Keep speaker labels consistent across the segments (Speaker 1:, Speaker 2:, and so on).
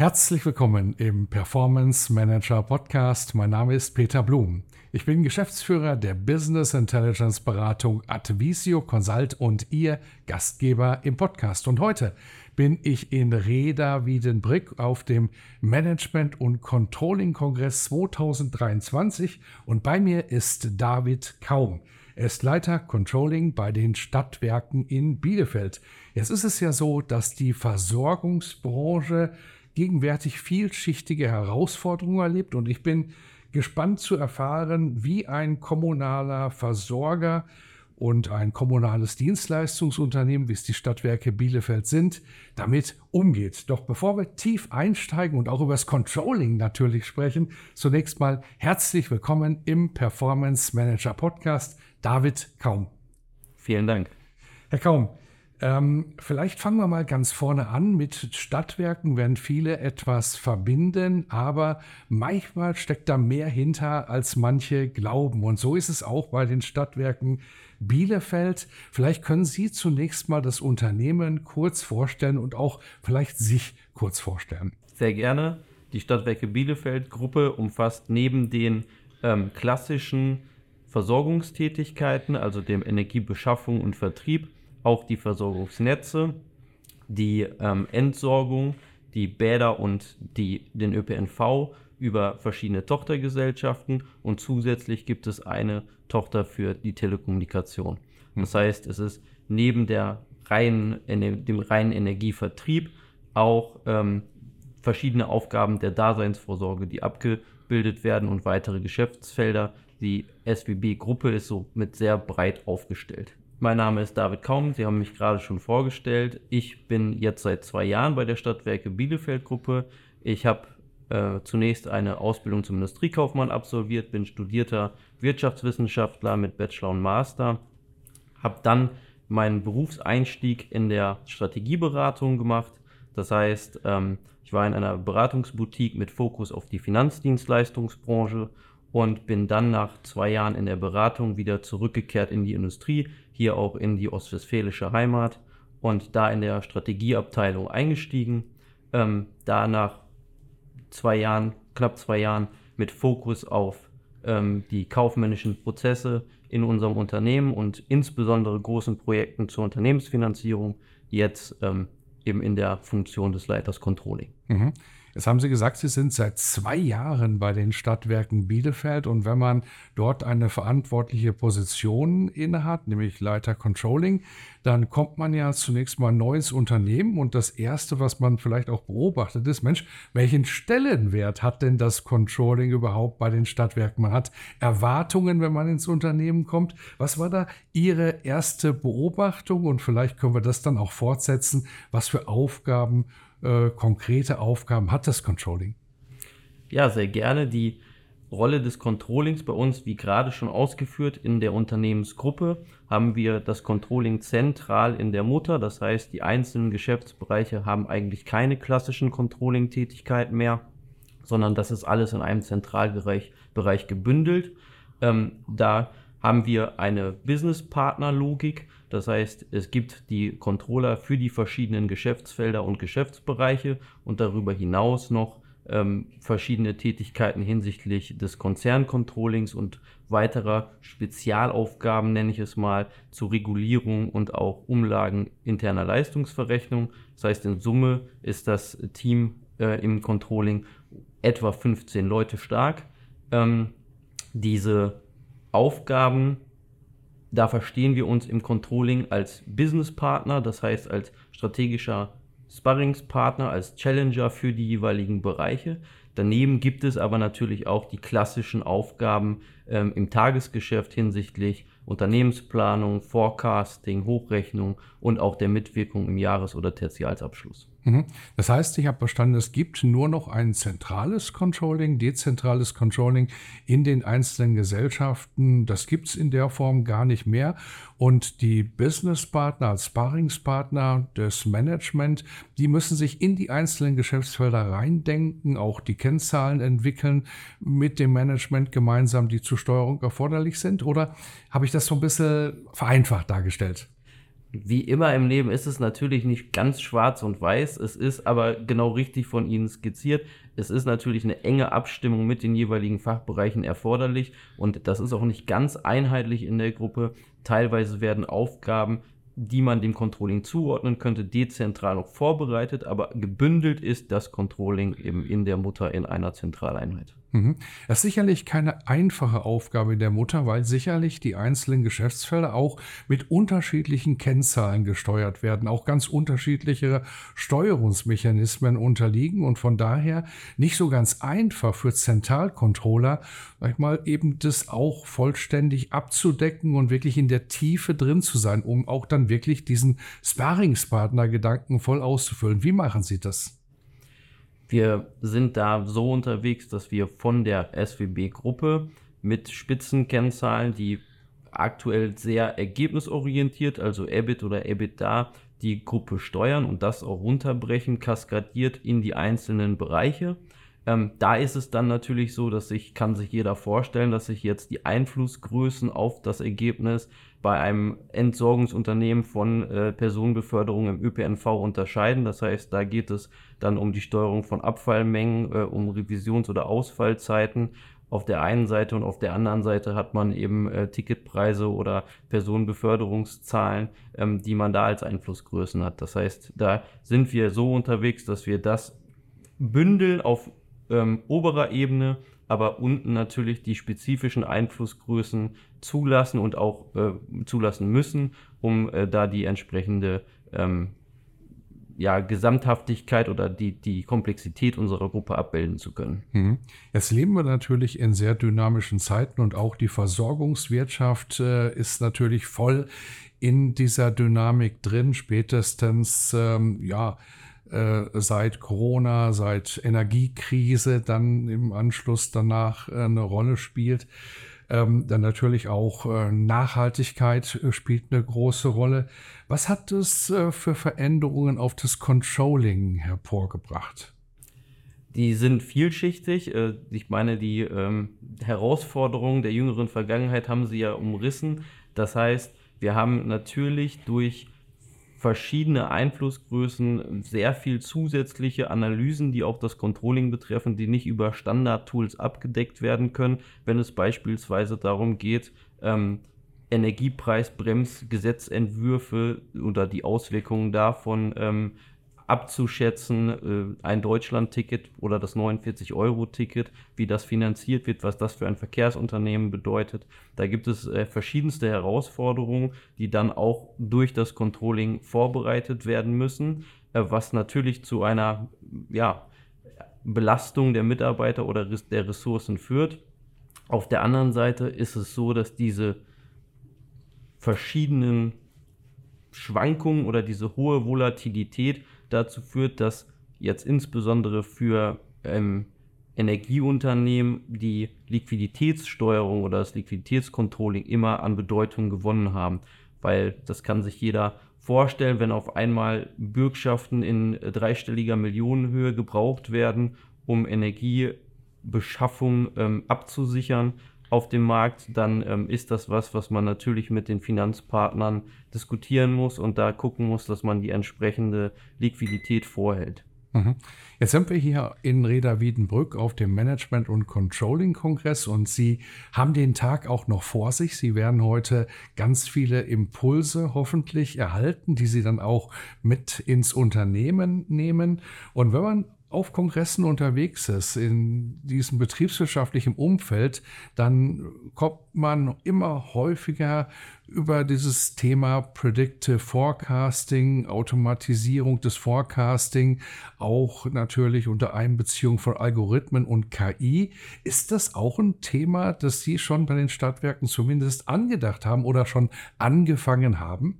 Speaker 1: Herzlich willkommen im Performance Manager Podcast. Mein Name ist Peter Blum. Ich bin Geschäftsführer der Business Intelligence Beratung Advisio Consult und Ihr Gastgeber im Podcast. Und heute bin ich in Reda Wiedenbrück auf dem Management und Controlling Kongress 2023 und bei mir ist David Kaum. Er ist Leiter Controlling bei den Stadtwerken in Bielefeld. Jetzt ist es ja so, dass die Versorgungsbranche gegenwärtig vielschichtige Herausforderungen erlebt und ich bin gespannt zu erfahren, wie ein kommunaler Versorger und ein kommunales Dienstleistungsunternehmen, wie es die Stadtwerke Bielefeld sind, damit umgeht. Doch bevor wir tief einsteigen und auch über das Controlling natürlich sprechen, zunächst mal herzlich willkommen im Performance Manager Podcast, David Kaum.
Speaker 2: Vielen Dank.
Speaker 1: Herr Kaum, ähm, vielleicht fangen wir mal ganz vorne an. Mit Stadtwerken werden viele etwas verbinden, aber manchmal steckt da mehr hinter, als manche glauben. Und so ist es auch bei den Stadtwerken Bielefeld. Vielleicht können Sie zunächst mal das Unternehmen kurz vorstellen und auch vielleicht sich kurz vorstellen.
Speaker 2: Sehr gerne. Die Stadtwerke Bielefeld Gruppe umfasst neben den ähm, klassischen Versorgungstätigkeiten, also dem Energiebeschaffung und Vertrieb, auch die Versorgungsnetze, die ähm, Entsorgung, die Bäder und die, den ÖPNV über verschiedene Tochtergesellschaften und zusätzlich gibt es eine Tochter für die Telekommunikation. Das heißt, es ist neben der reinen, dem reinen Energievertrieb auch ähm, verschiedene Aufgaben der Daseinsvorsorge, die abgebildet werden und weitere Geschäftsfelder. Die SWB-Gruppe ist somit sehr breit aufgestellt. Mein Name ist David Kaum, Sie haben mich gerade schon vorgestellt. Ich bin jetzt seit zwei Jahren bei der Stadtwerke Bielefeld Gruppe. Ich habe äh, zunächst eine Ausbildung zum Industriekaufmann absolviert, bin studierter Wirtschaftswissenschaftler mit Bachelor und Master, habe dann meinen Berufseinstieg in der Strategieberatung gemacht. Das heißt, ähm, ich war in einer Beratungsboutique mit Fokus auf die Finanzdienstleistungsbranche und bin dann nach zwei Jahren in der Beratung wieder zurückgekehrt in die Industrie, hier auch in die ostwestfälische Heimat und da in der Strategieabteilung eingestiegen. Ähm, da nach zwei Jahren, knapp zwei Jahren mit Fokus auf ähm, die kaufmännischen Prozesse in unserem Unternehmen und insbesondere großen Projekten zur Unternehmensfinanzierung jetzt ähm, eben in der Funktion des Leiters Controlling.
Speaker 1: Mhm. Jetzt haben Sie gesagt, Sie sind seit zwei Jahren bei den Stadtwerken Bielefeld und wenn man dort eine verantwortliche Position innehat, nämlich Leiter Controlling, dann kommt man ja zunächst mal ein neues Unternehmen und das Erste, was man vielleicht auch beobachtet, ist, Mensch, welchen Stellenwert hat denn das Controlling überhaupt bei den Stadtwerken? Man hat Erwartungen, wenn man ins Unternehmen kommt. Was war da Ihre erste Beobachtung und vielleicht können wir das dann auch fortsetzen, was für Aufgaben äh, konkrete Aufgaben hat das Controlling?
Speaker 2: Ja, sehr gerne. Die Rolle des Controllings bei uns, wie gerade schon ausgeführt, in der Unternehmensgruppe haben wir das Controlling zentral in der Mutter. Das heißt, die einzelnen Geschäftsbereiche haben eigentlich keine klassischen Controlling-Tätigkeiten mehr, sondern das ist alles in einem Zentralbereich Bereich gebündelt. Ähm, da haben wir eine Business-Partner-Logik. Das heißt, es gibt die Controller für die verschiedenen Geschäftsfelder und Geschäftsbereiche und darüber hinaus noch ähm, verschiedene Tätigkeiten hinsichtlich des Konzerncontrollings und weiterer Spezialaufgaben, nenne ich es mal, zur Regulierung und auch Umlagen interner Leistungsverrechnung. Das heißt, in Summe ist das Team äh, im Controlling etwa 15 Leute stark. Ähm, diese Aufgaben, da verstehen wir uns im Controlling als Businesspartner, das heißt als strategischer Sparringspartner, als Challenger für die jeweiligen Bereiche. Daneben gibt es aber natürlich auch die klassischen Aufgaben ähm, im Tagesgeschäft hinsichtlich Unternehmensplanung, Forecasting, Hochrechnung und auch der Mitwirkung im Jahres- oder Tertialsabschluss.
Speaker 1: Mhm. Das heißt, ich habe verstanden, es gibt nur noch ein zentrales Controlling, dezentrales Controlling in den einzelnen Gesellschaften. Das gibt es in der Form gar nicht mehr. Und die Businesspartner als Sparringspartner des Management, die müssen sich in die einzelnen Geschäftsfelder reindenken, auch die Kennzahlen entwickeln mit dem Management gemeinsam, die zur Steuerung erforderlich sind. Oder habe ich das so ein bisschen vereinfacht dargestellt?
Speaker 2: Wie immer im Leben ist es natürlich nicht ganz schwarz und weiß, es ist aber genau richtig von Ihnen skizziert. Es ist natürlich eine enge Abstimmung mit den jeweiligen Fachbereichen erforderlich und das ist auch nicht ganz einheitlich in der Gruppe. Teilweise werden Aufgaben, die man dem Controlling zuordnen könnte, dezentral noch vorbereitet, aber gebündelt ist das Controlling eben in der Mutter in einer Zentraleinheit.
Speaker 1: Mhm. Das ist sicherlich keine einfache Aufgabe der Mutter, weil sicherlich die einzelnen Geschäftsfelder auch mit unterschiedlichen Kennzahlen gesteuert werden, auch ganz unterschiedliche Steuerungsmechanismen unterliegen und von daher nicht so ganz einfach für Zentralcontroller, sag ich mal, eben das auch vollständig abzudecken und wirklich in der Tiefe drin zu sein, um auch dann wirklich diesen Sparringspartner-Gedanken voll auszufüllen. Wie machen Sie das?
Speaker 2: Wir sind da so unterwegs, dass wir von der SWB-Gruppe mit Spitzenkennzahlen, die aktuell sehr ergebnisorientiert, also EBIT oder EBITDA, die Gruppe steuern und das auch runterbrechen, kaskadiert in die einzelnen Bereiche. Ähm, da ist es dann natürlich so, dass sich, kann sich jeder vorstellen, dass sich jetzt die Einflussgrößen auf das Ergebnis bei einem Entsorgungsunternehmen von äh, Personenbeförderung im ÖPNV unterscheiden. Das heißt, da geht es dann um die Steuerung von Abfallmengen, äh, um Revisions- oder Ausfallzeiten auf der einen Seite und auf der anderen Seite hat man eben äh, Ticketpreise oder Personenbeförderungszahlen, ähm, die man da als Einflussgrößen hat. Das heißt, da sind wir so unterwegs, dass wir das bündeln auf ähm, oberer Ebene, aber unten natürlich die spezifischen Einflussgrößen zulassen und auch äh, zulassen müssen, um äh, da die entsprechende ähm, ja, Gesamthaftigkeit oder die, die Komplexität unserer Gruppe abbilden zu können.
Speaker 1: Mhm. Jetzt leben wir natürlich in sehr dynamischen Zeiten und auch die Versorgungswirtschaft äh, ist natürlich voll in dieser Dynamik drin, spätestens ähm, ja äh, seit Corona, seit Energiekrise dann im Anschluss danach äh, eine Rolle spielt. Ähm, dann natürlich auch äh, Nachhaltigkeit äh, spielt eine große Rolle. Was hat es äh, für Veränderungen auf das Controlling hervorgebracht?
Speaker 2: Die sind vielschichtig. Ich meine, die ähm, Herausforderungen der jüngeren Vergangenheit haben sie ja umrissen. Das heißt, wir haben natürlich durch verschiedene Einflussgrößen, sehr viel zusätzliche Analysen, die auch das Controlling betreffen, die nicht über Standard-Tools abgedeckt werden können, wenn es beispielsweise darum geht, ähm, Energiepreisbremsgesetzentwürfe oder die Auswirkungen davon ähm, abzuschätzen, äh, ein Deutschland-Ticket oder das 49-Euro-Ticket, wie das finanziert wird, was das für ein Verkehrsunternehmen bedeutet. Da gibt es äh, verschiedenste Herausforderungen, die dann auch durch das Controlling vorbereitet werden müssen, äh, was natürlich zu einer ja, Belastung der Mitarbeiter oder der Ressourcen führt. Auf der anderen Seite ist es so, dass diese verschiedenen Schwankungen oder diese hohe Volatilität dazu führt, dass jetzt insbesondere für ähm, Energieunternehmen die Liquiditätssteuerung oder das Liquiditätscontrolling immer an Bedeutung gewonnen haben. Weil das kann sich jeder vorstellen, wenn auf einmal Bürgschaften in dreistelliger Millionenhöhe gebraucht werden, um Energiebeschaffung ähm, abzusichern auf dem Markt, dann ähm, ist das was, was man natürlich mit den Finanzpartnern diskutieren muss und da gucken muss, dass man die entsprechende Liquidität vorhält.
Speaker 1: Mhm. Jetzt sind wir hier in Reda Wiedenbrück auf dem Management- und Controlling-Kongress und Sie haben den Tag auch noch vor sich. Sie werden heute ganz viele Impulse hoffentlich erhalten, die Sie dann auch mit ins Unternehmen nehmen. Und wenn man auf Kongressen unterwegs ist, in diesem betriebswirtschaftlichen Umfeld, dann kommt man immer häufiger über dieses Thema Predictive Forecasting, Automatisierung des Forecasting, auch natürlich unter Einbeziehung von Algorithmen und KI. Ist das auch ein Thema, das Sie schon bei den Stadtwerken zumindest angedacht haben oder schon angefangen haben?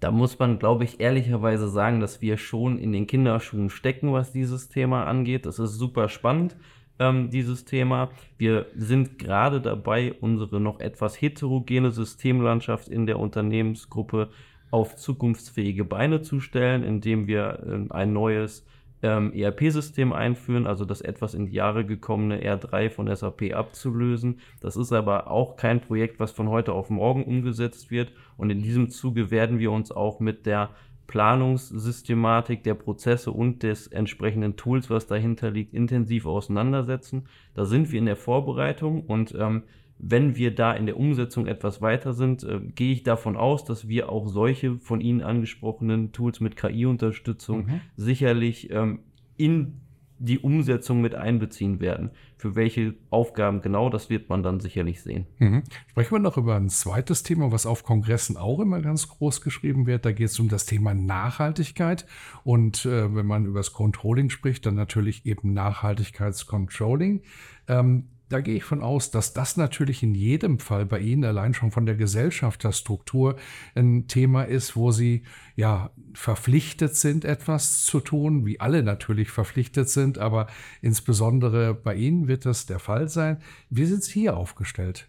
Speaker 2: Da muss man, glaube ich, ehrlicherweise sagen, dass wir schon in den Kinderschuhen stecken, was dieses Thema angeht. Das ist super spannend, ähm, dieses Thema. Wir sind gerade dabei, unsere noch etwas heterogene Systemlandschaft in der Unternehmensgruppe auf zukunftsfähige Beine zu stellen, indem wir äh, ein neues ähm, ERP-System einführen, also das etwas in die Jahre gekommene R3 von SAP abzulösen. Das ist aber auch kein Projekt, was von heute auf morgen umgesetzt wird. Und in diesem Zuge werden wir uns auch mit der Planungssystematik der Prozesse und des entsprechenden Tools, was dahinter liegt, intensiv auseinandersetzen. Da sind wir in der Vorbereitung und ähm, wenn wir da in der Umsetzung etwas weiter sind, äh, gehe ich davon aus, dass wir auch solche von Ihnen angesprochenen Tools mit KI-Unterstützung mhm. sicherlich ähm, in die Umsetzung mit einbeziehen werden. Für welche Aufgaben genau, das wird man dann sicherlich sehen.
Speaker 1: Mhm. Sprechen wir noch über ein zweites Thema, was auf Kongressen auch immer ganz groß geschrieben wird. Da geht es um das Thema Nachhaltigkeit. Und äh, wenn man über das Controlling spricht, dann natürlich eben Nachhaltigkeitscontrolling. Ähm, da gehe ich von aus, dass das natürlich in jedem Fall bei Ihnen allein schon von der Gesellschafterstruktur ein Thema ist, wo Sie ja verpflichtet sind, etwas zu tun, wie alle natürlich verpflichtet sind, aber insbesondere bei Ihnen wird das der Fall sein. Wie sind Sie hier aufgestellt?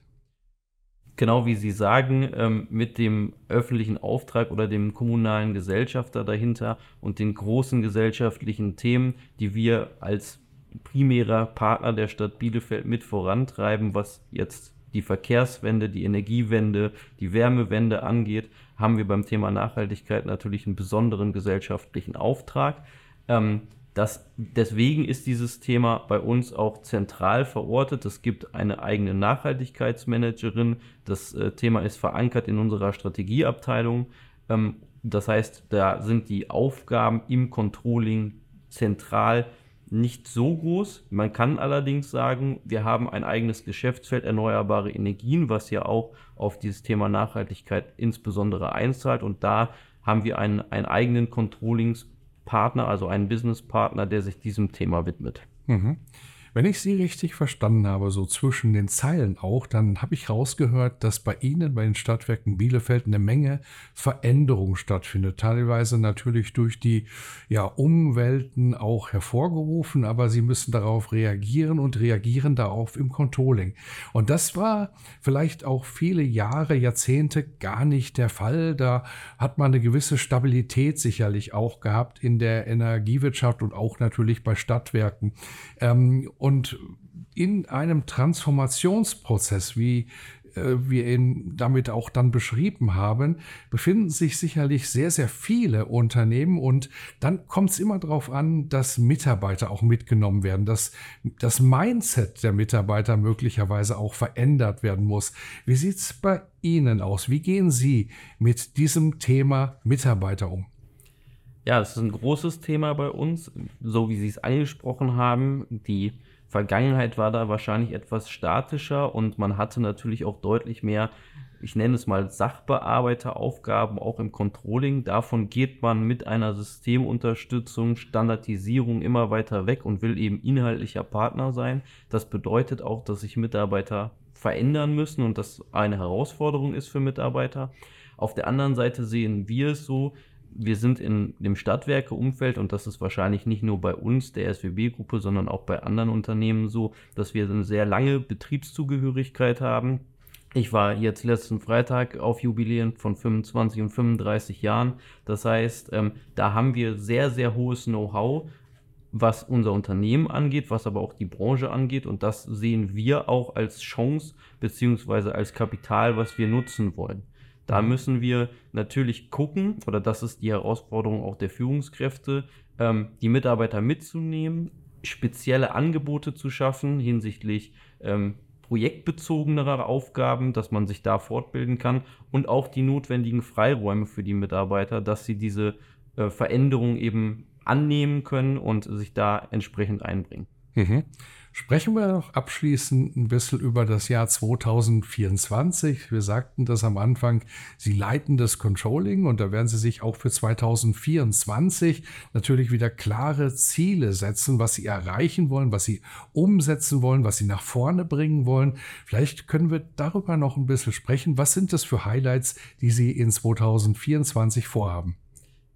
Speaker 2: Genau wie Sie sagen, ähm, mit dem öffentlichen Auftrag oder dem kommunalen Gesellschafter dahinter und den großen gesellschaftlichen Themen, die wir als primärer Partner der Stadt Bielefeld mit vorantreiben, was jetzt die Verkehrswende, die Energiewende, die Wärmewende angeht, haben wir beim Thema Nachhaltigkeit natürlich einen besonderen gesellschaftlichen Auftrag. Ähm, das, deswegen ist dieses Thema bei uns auch zentral verortet. Es gibt eine eigene Nachhaltigkeitsmanagerin. Das äh, Thema ist verankert in unserer Strategieabteilung. Ähm, das heißt, da sind die Aufgaben im Controlling zentral nicht so groß. Man kann allerdings sagen, wir haben ein eigenes Geschäftsfeld erneuerbare Energien, was ja auch auf dieses Thema Nachhaltigkeit insbesondere einzahlt. Und da haben wir einen, einen eigenen Controllingspartner, also einen Businesspartner, der sich diesem Thema widmet.
Speaker 1: Mhm. Wenn ich Sie richtig verstanden habe, so zwischen den Zeilen auch, dann habe ich rausgehört, dass bei Ihnen, bei den Stadtwerken Bielefeld, eine Menge Veränderung stattfindet. Teilweise natürlich durch die ja, Umwelten auch hervorgerufen, aber Sie müssen darauf reagieren und reagieren darauf im Controlling. Und das war vielleicht auch viele Jahre, Jahrzehnte gar nicht der Fall. Da hat man eine gewisse Stabilität sicherlich auch gehabt in der Energiewirtschaft und auch natürlich bei Stadtwerken. Ähm, und in einem Transformationsprozess, wie äh, wir ihn damit auch dann beschrieben haben, befinden sich sicherlich sehr, sehr viele Unternehmen und dann kommt es immer darauf an, dass Mitarbeiter auch mitgenommen werden, dass das Mindset der Mitarbeiter möglicherweise auch verändert werden muss. Wie sieht es bei Ihnen aus? Wie gehen Sie mit diesem Thema Mitarbeiter um?
Speaker 2: Ja, es ist ein großes Thema bei uns, so wie Sie es angesprochen haben. Die Vergangenheit war da wahrscheinlich etwas statischer und man hatte natürlich auch deutlich mehr, ich nenne es mal Sachbearbeiteraufgaben, auch im Controlling. Davon geht man mit einer Systemunterstützung, Standardisierung immer weiter weg und will eben inhaltlicher Partner sein. Das bedeutet auch, dass sich Mitarbeiter verändern müssen und das eine Herausforderung ist für Mitarbeiter. Auf der anderen Seite sehen wir es so, wir sind in dem Stadtwerkeumfeld und das ist wahrscheinlich nicht nur bei uns, der SWB-Gruppe, sondern auch bei anderen Unternehmen so, dass wir eine sehr lange Betriebszugehörigkeit haben. Ich war jetzt letzten Freitag auf Jubiläen von 25 und 35 Jahren. Das heißt, ähm, da haben wir sehr, sehr hohes Know-how, was unser Unternehmen angeht, was aber auch die Branche angeht. Und das sehen wir auch als Chance beziehungsweise als Kapital, was wir nutzen wollen. Da mhm. müssen wir natürlich gucken, oder das ist die Herausforderung auch der Führungskräfte, ähm, die Mitarbeiter mitzunehmen, spezielle Angebote zu schaffen hinsichtlich ähm, projektbezogenerer Aufgaben, dass man sich da fortbilden kann und auch die notwendigen Freiräume für die Mitarbeiter, dass sie diese äh, Veränderung eben annehmen können und sich da entsprechend einbringen.
Speaker 1: Mhm. Sprechen wir noch abschließend ein bisschen über das Jahr 2024. Wir sagten das am Anfang, Sie leiten das Controlling und da werden Sie sich auch für 2024 natürlich wieder klare Ziele setzen, was Sie erreichen wollen, was Sie umsetzen wollen, was Sie nach vorne bringen wollen. Vielleicht können wir darüber noch ein bisschen sprechen. Was sind das für Highlights, die Sie in 2024 vorhaben?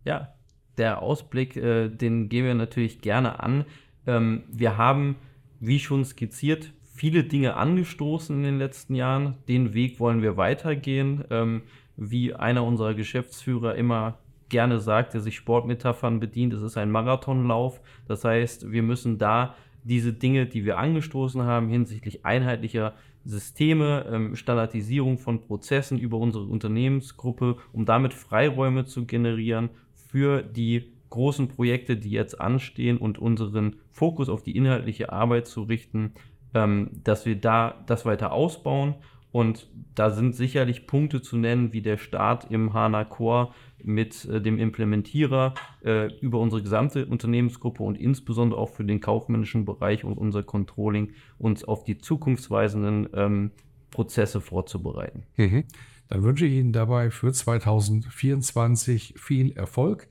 Speaker 2: Ja, der Ausblick, äh, den gehen wir natürlich gerne an. Ähm, wir haben wie schon skizziert, viele Dinge angestoßen in den letzten Jahren. Den Weg wollen wir weitergehen. Ähm, wie einer unserer Geschäftsführer immer gerne sagt, der sich Sportmetaphern bedient, es ist ein Marathonlauf. Das heißt, wir müssen da diese Dinge, die wir angestoßen haben, hinsichtlich einheitlicher Systeme, ähm, Standardisierung von Prozessen über unsere Unternehmensgruppe, um damit Freiräume zu generieren für die großen Projekte, die jetzt anstehen und unseren Fokus auf die inhaltliche Arbeit zu richten, ähm, dass wir da das weiter ausbauen. Und da sind sicherlich Punkte zu nennen, wie der Start im HANA Core mit äh, dem Implementierer äh, über unsere gesamte Unternehmensgruppe und insbesondere auch für den kaufmännischen Bereich und unser Controlling uns auf die zukunftsweisenden ähm, Prozesse vorzubereiten.
Speaker 1: Mhm. Dann wünsche ich Ihnen dabei für 2024 viel Erfolg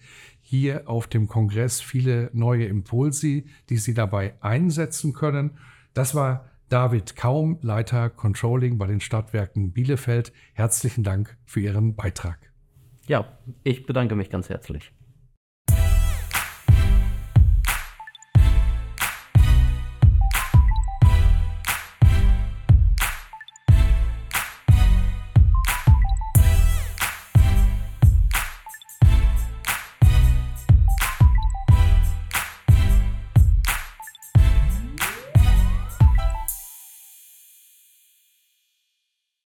Speaker 1: hier auf dem Kongress viele neue Impulse, die Sie dabei einsetzen können. Das war David Kaum, Leiter Controlling bei den Stadtwerken Bielefeld. Herzlichen Dank für Ihren Beitrag.
Speaker 2: Ja, ich bedanke mich ganz herzlich.